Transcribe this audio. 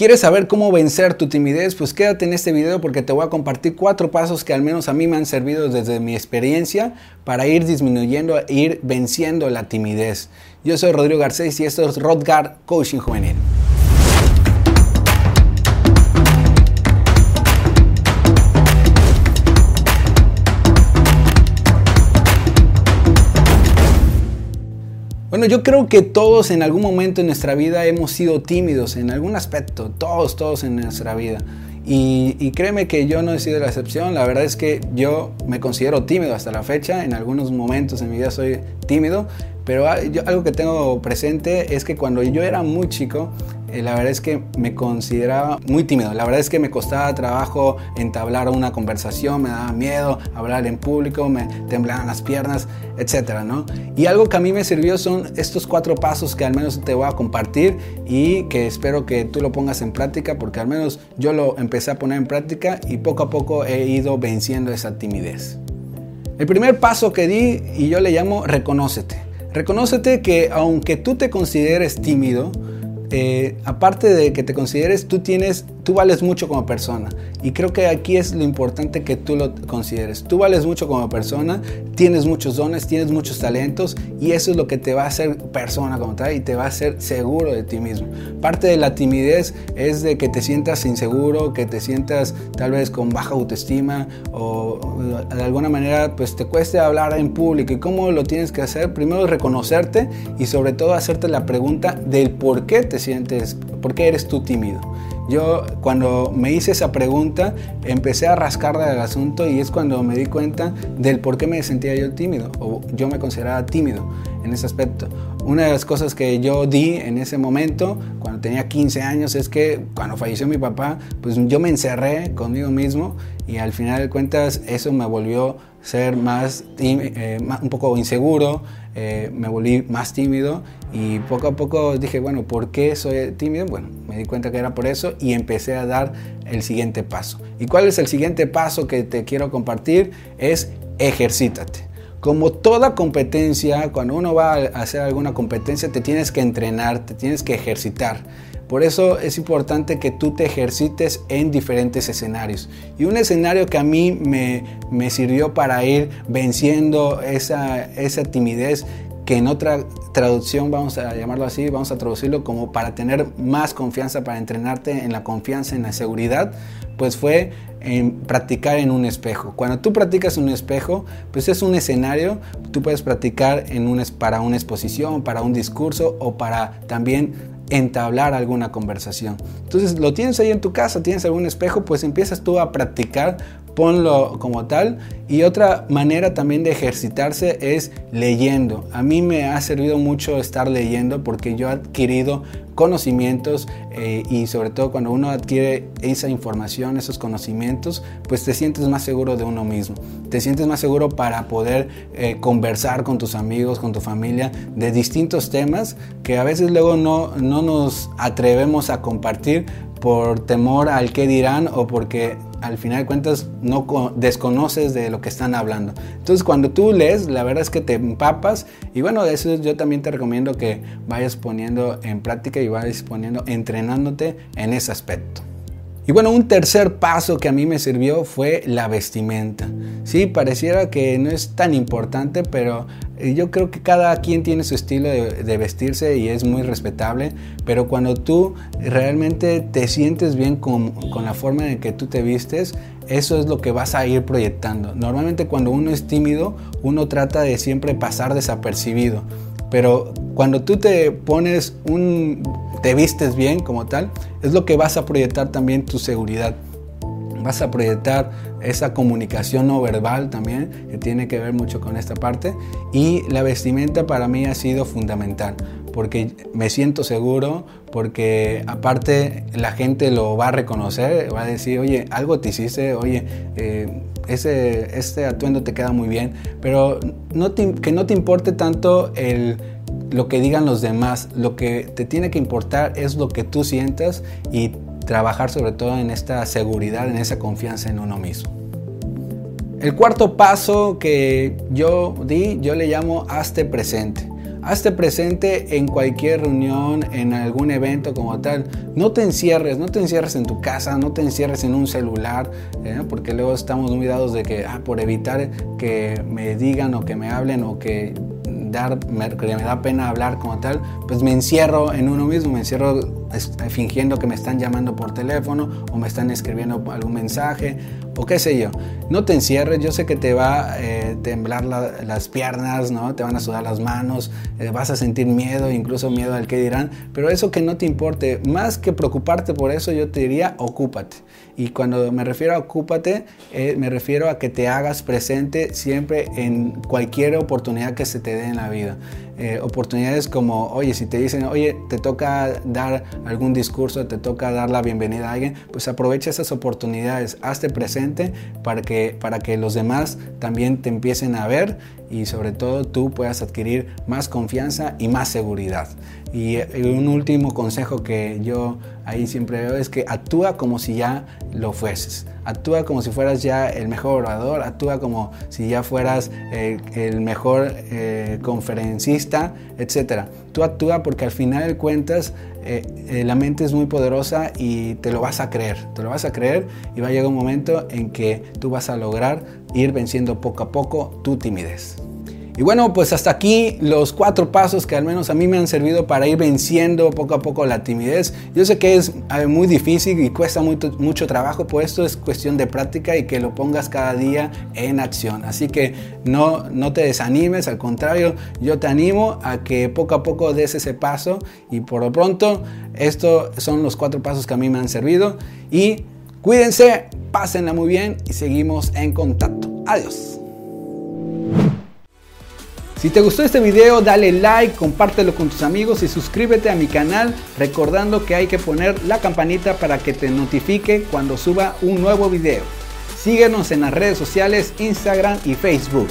¿Quieres saber cómo vencer tu timidez? Pues quédate en este video porque te voy a compartir cuatro pasos que al menos a mí me han servido desde mi experiencia para ir disminuyendo e ir venciendo la timidez. Yo soy Rodrigo Garcés y esto es Rodgar Coaching Juvenil. Bueno, yo creo que todos en algún momento en nuestra vida hemos sido tímidos en algún aspecto, todos, todos en nuestra vida. Y, créeme que yo no he sido la excepción, la verdad es que yo me considero tímido hasta la fecha, en algunos momentos en mi vida soy tímido, pero algo que tengo presente es que cuando yo era muy chico, eh, la verdad es que me consideraba muy tímido. La verdad es que me costaba trabajo entablar una conversación, me daba miedo hablar en público, me temblaban las piernas, etcétera, ¿no? Y algo que a mí me sirvió son estos cuatro pasos que al menos te voy a compartir y que espero que tú lo pongas en práctica porque al menos yo lo empecé a poner en práctica y poco a poco he ido venciendo esa timidez. El primer paso que di y yo le llamo reconócete. Reconócete que aunque tú te consideres tímido, eh, aparte de que te consideres, tú tienes, tú vales mucho como persona. Y creo que aquí es lo importante que tú lo consideres. Tú vales mucho como persona, tienes muchos dones, tienes muchos talentos y eso es lo que te va a hacer persona como tal y te va a hacer seguro de ti mismo. Parte de la timidez es de que te sientas inseguro, que te sientas tal vez con baja autoestima o de alguna manera pues te cueste hablar en público. ¿Y cómo lo tienes que hacer? Primero reconocerte y sobre todo hacerte la pregunta del por qué te sientes, por qué eres tú tímido. Yo cuando me hice esa pregunta empecé a rascar del asunto y es cuando me di cuenta del por qué me sentía yo tímido o yo me consideraba tímido en ese aspecto. Una de las cosas que yo di en ese momento, cuando tenía 15 años, es que cuando falleció mi papá, pues yo me encerré conmigo mismo y al final de cuentas eso me volvió ser más, eh, un poco inseguro, eh, me volví más tímido y poco a poco dije, bueno, ¿por qué soy tímido? Bueno, me di cuenta que era por eso y empecé a dar el siguiente paso. ¿Y cuál es el siguiente paso que te quiero compartir? Es ejercítate. Como toda competencia, cuando uno va a hacer alguna competencia, te tienes que entrenar, te tienes que ejercitar. Por eso es importante que tú te ejercites en diferentes escenarios. Y un escenario que a mí me, me sirvió para ir venciendo esa, esa timidez que en otra traducción, vamos a llamarlo así, vamos a traducirlo como para tener más confianza, para entrenarte en la confianza, en la seguridad, pues fue en practicar en un espejo. Cuando tú practicas en un espejo, pues es un escenario, tú puedes practicar en un, para una exposición, para un discurso o para también entablar alguna conversación. Entonces lo tienes ahí en tu casa, tienes algún espejo, pues empiezas tú a practicar ponlo como tal. Y otra manera también de ejercitarse es leyendo. A mí me ha servido mucho estar leyendo porque yo he adquirido conocimientos eh, y sobre todo cuando uno adquiere esa información, esos conocimientos, pues te sientes más seguro de uno mismo. Te sientes más seguro para poder eh, conversar con tus amigos, con tu familia de distintos temas que a veces luego no, no nos atrevemos a compartir por temor al qué dirán o porque al final de cuentas no desconoces de lo que están hablando. Entonces cuando tú lees, la verdad es que te empapas y bueno, eso yo también te recomiendo que vayas poniendo en práctica y vayas poniendo, entrenándote en ese aspecto. Y bueno, un tercer paso que a mí me sirvió fue la vestimenta. Sí, pareciera que no es tan importante, pero eh, yo creo que cada quien tiene su estilo de, vestirse y es muy respetable, pero cuando tú realmente te sientes bien con, con la forma en que tú te vistes, eso es lo que vas a ir proyectando. Normalmente cuando uno es tímido, uno trata de siempre pasar desapercibido, pero cuando tú te pones un te vistes bien como tal, es lo que vas a proyectar también tu seguridad. Vas a proyectar esa comunicación no verbal también, que tiene que ver mucho con esta parte. Y la vestimenta para mí ha sido fundamental, porque me siento seguro, porque aparte la gente lo va a reconocer, va a decir, oye, algo te hiciste, oye, eh, ese, este atuendo te queda muy bien, pero que no te importe tanto el lo que digan los demás, lo que te tiene que importar es lo que tú sientas y trabajar sobre todo en esta seguridad, en esa confianza en uno mismo. El cuarto paso que yo di, yo le llamo hazte presente. hazte presente en cualquier reunión, en algún evento como tal. No te encierres, no te encierres en tu casa, no te encierres en un celular, ¿eh? porque luego estamos muy dados de que, ah, por evitar que me digan o que me hablen o que dar, me, me da pena hablar como tal, pues me encierro en uno mismo, me encierro fingiendo que me están llamando por teléfono o me están escribiendo algún mensaje o qué sé yo. No te encierres, yo sé que te va a eh, temblar las piernas, ¿no? te van a sudar las manos, eh, vas a sentir miedo, incluso miedo al que dirán, pero eso que no te importe, más que preocuparte por eso, yo te diría, ocúpate. Y cuando me refiero a ocúpate, eh, me refiero a que te hagas presente siempre en cualquier oportunidad que se te dé en la vida. Eh, oportunidades como, oye, si te dicen, oye, te toca dar algún discurso, te toca dar la bienvenida a alguien, pues aprovecha esas oportunidades, hazte presente para que, para que los demás también te empiecen a ver y sobre todo tú puedas adquirir más confianza y más seguridad. Y un último consejo que yo ahí siempre veo es que actúa como si ya lo fueses. Actúa como si fueras ya el mejor orador, actúa como si ya fueras eh, el mejor eh, conferencista, etc. Tú actúa porque al final de cuentas eh, la mente es muy poderosa y te lo vas a creer, te lo vas a creer y va a llegar un momento en que tú vas a lograr ir venciendo poco a poco tu timidez. Y bueno, pues hasta aquí los cuatro pasos que al menos a mí me han servido para ir venciendo poco a poco la timidez. Yo sé que es muy difícil y cuesta mucho, mucho trabajo, pues esto es cuestión de práctica y que lo pongas cada día en acción. Así que no, no te desanimes, al contrario, yo te animo a que poco a poco des ese paso y por lo pronto estos son los cuatro pasos que a mí me han servido y cuídense, pásenla muy bien y seguimos en contacto. Adiós. Si te gustó este video, dale like, compártelo con tus amigos y suscríbete a mi canal recordando que hay que poner la campanita para que te notifique cuando suba un nuevo video. Síguenos en las redes sociales Instagram y Facebook.